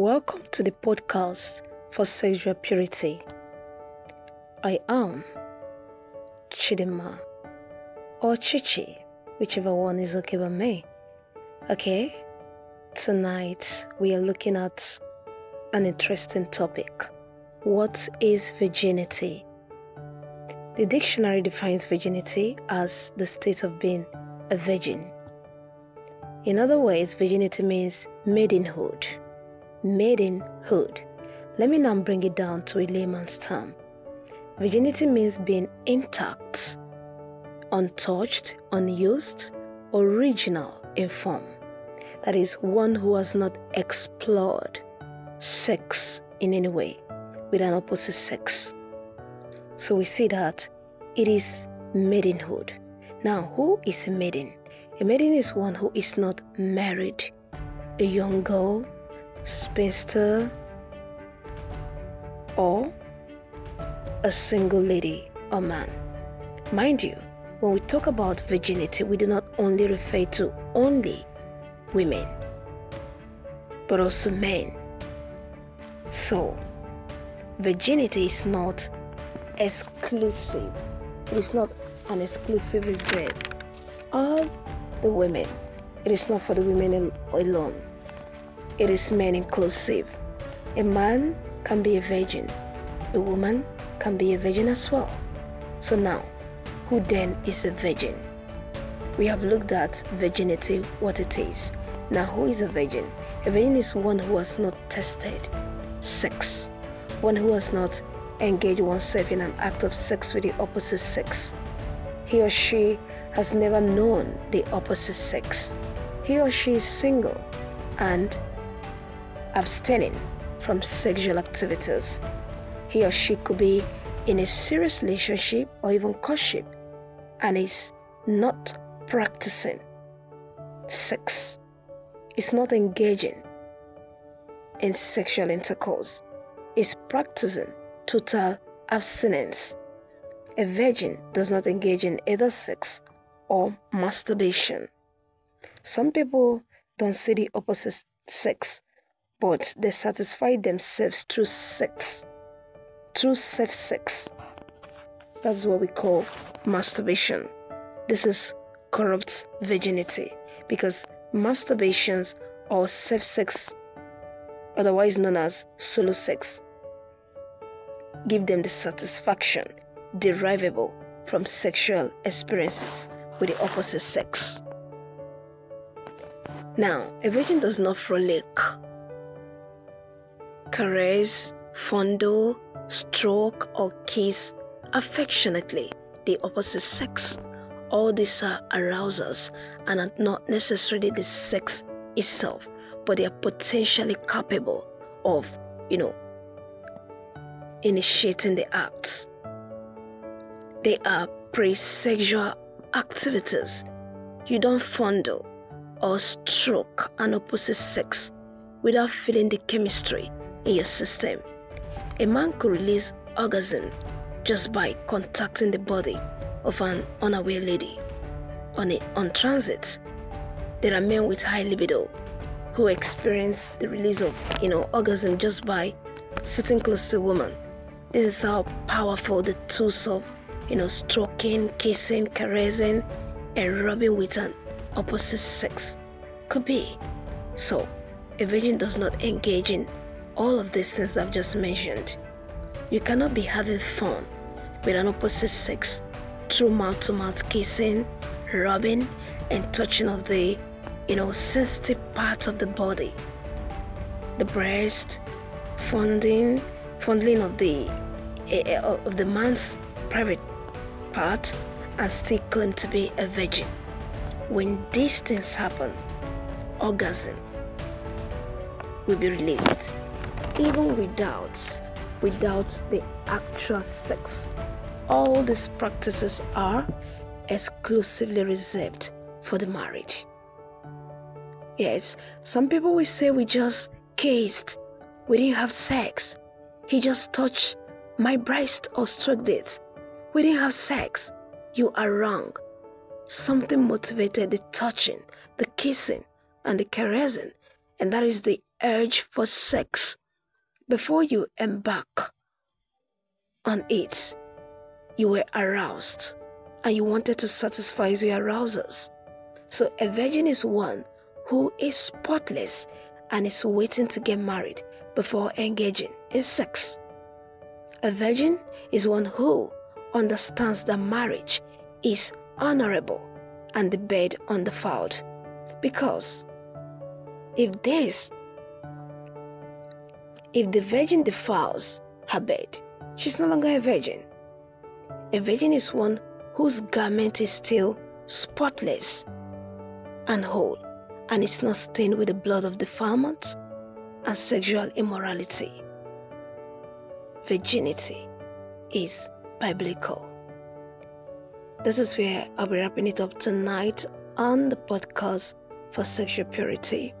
Welcome to the podcast for sexual purity. I am Chidima or Chichi, whichever one is okay by me. Okay, tonight we are looking at an interesting topic. What is virginity? The dictionary defines virginity as the state of being a virgin. In other words, virginity means maidenhood. Maidenhood. Let me now bring it down to a layman's term. Virginity means being intact, untouched, unused, original in form. That is, one who has not explored sex in any way with an opposite sex. So we see that it is maidenhood. Now, who is a maiden? A maiden is one who is not married, a young girl, spinster, or a single lady or man. Mind you, when we talk about virginity, we do not only refer to only women, but also men. So, virginity is not exclusive, it is not an exclusive reserve of the women. It is not for the women alone, it is men inclusive. A man can be a virgin, a woman can be a virgin as well. So now, who then is a virgin? We have looked at virginity, what it is. Now, who is a virgin? A virgin is one who has not tested sex, one who has not engaged oneself in an act of sex with the opposite sex. He or she has never known the opposite sex. He or she is single and abstaining from sexual activities. He or she could be in a serious relationship or even courtship and is not practicing sex, is not engaging in sexual intercourse, is practicing total abstinence a virgin does not engage in either sex or masturbation. Some people don't see the opposite sex, but they satisfy themselves through sex, through self sex. That's what we call masturbation. This is corrupt virginity because masturbations or self sex, otherwise known as solo sex, give them the satisfaction derivable from sexual experiences with the opposite sex. Now, a virgin does not frolic, caress, fondle, stroke, or kiss affectionately the opposite sex. All these are arousers and are not necessarily the sex itself, but they are potentially capable of, you know, initiating the acts. They are pre sexual activities. You don't fondle or stroke an opposite sex without feeling the chemistry in your system. A man could release orgasm just by contacting the body of an unaware lady. On, a, on transit, there are men with high libido who experience the release of you know orgasm just by sitting close to a woman. This is how powerful the tools of you know, stroking, kissing, caressing, and rubbing with an opposite sex could be. So, a virgin does not engage in all of these things I've just mentioned. You cannot be having fun with an opposite sex through mouth to mouth kissing, rubbing, and touching of the, you know, sensitive parts of the body. The breast, fondling, fondling of the uh, of the man's private part and still claim to be a virgin. When these things happen, orgasm will be released, even without without the actual sex. All these practices are exclusively reserved for the marriage. Yes, some people will say we just kissed, we didn't have sex. He just touched my breast or stroked it. We didn't have sex. You are wrong. Something motivated the touching, the kissing, and the caressing, and that is the urge for sex before you embark on it, you were aroused and you wanted to satisfy your arousers. So, a virgin is one who is spotless and is waiting to get married before engaging in sex. A virgin is one who understands that marriage is honorable and the bed undefiled. Because if this, if the virgin defiles her bed, she's no longer a virgin. A virgin is one whose garment is still spotless and whole, and it's not stained with the blood of defilement and sexual immorality. Virginity is biblical. This is where I'll be wrapping it up tonight on the podcast for sexual purity.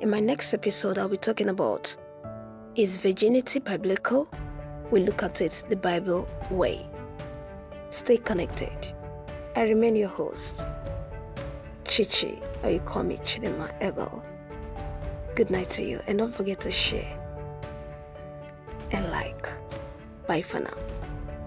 In my next episode, I'll be talking about is virginity biblical? We look at it the Bible way. Stay connected. I remain your host, Chichi, or you call me Chidema Ebel. Good night to you, and don't forget to share and like. Bye for now.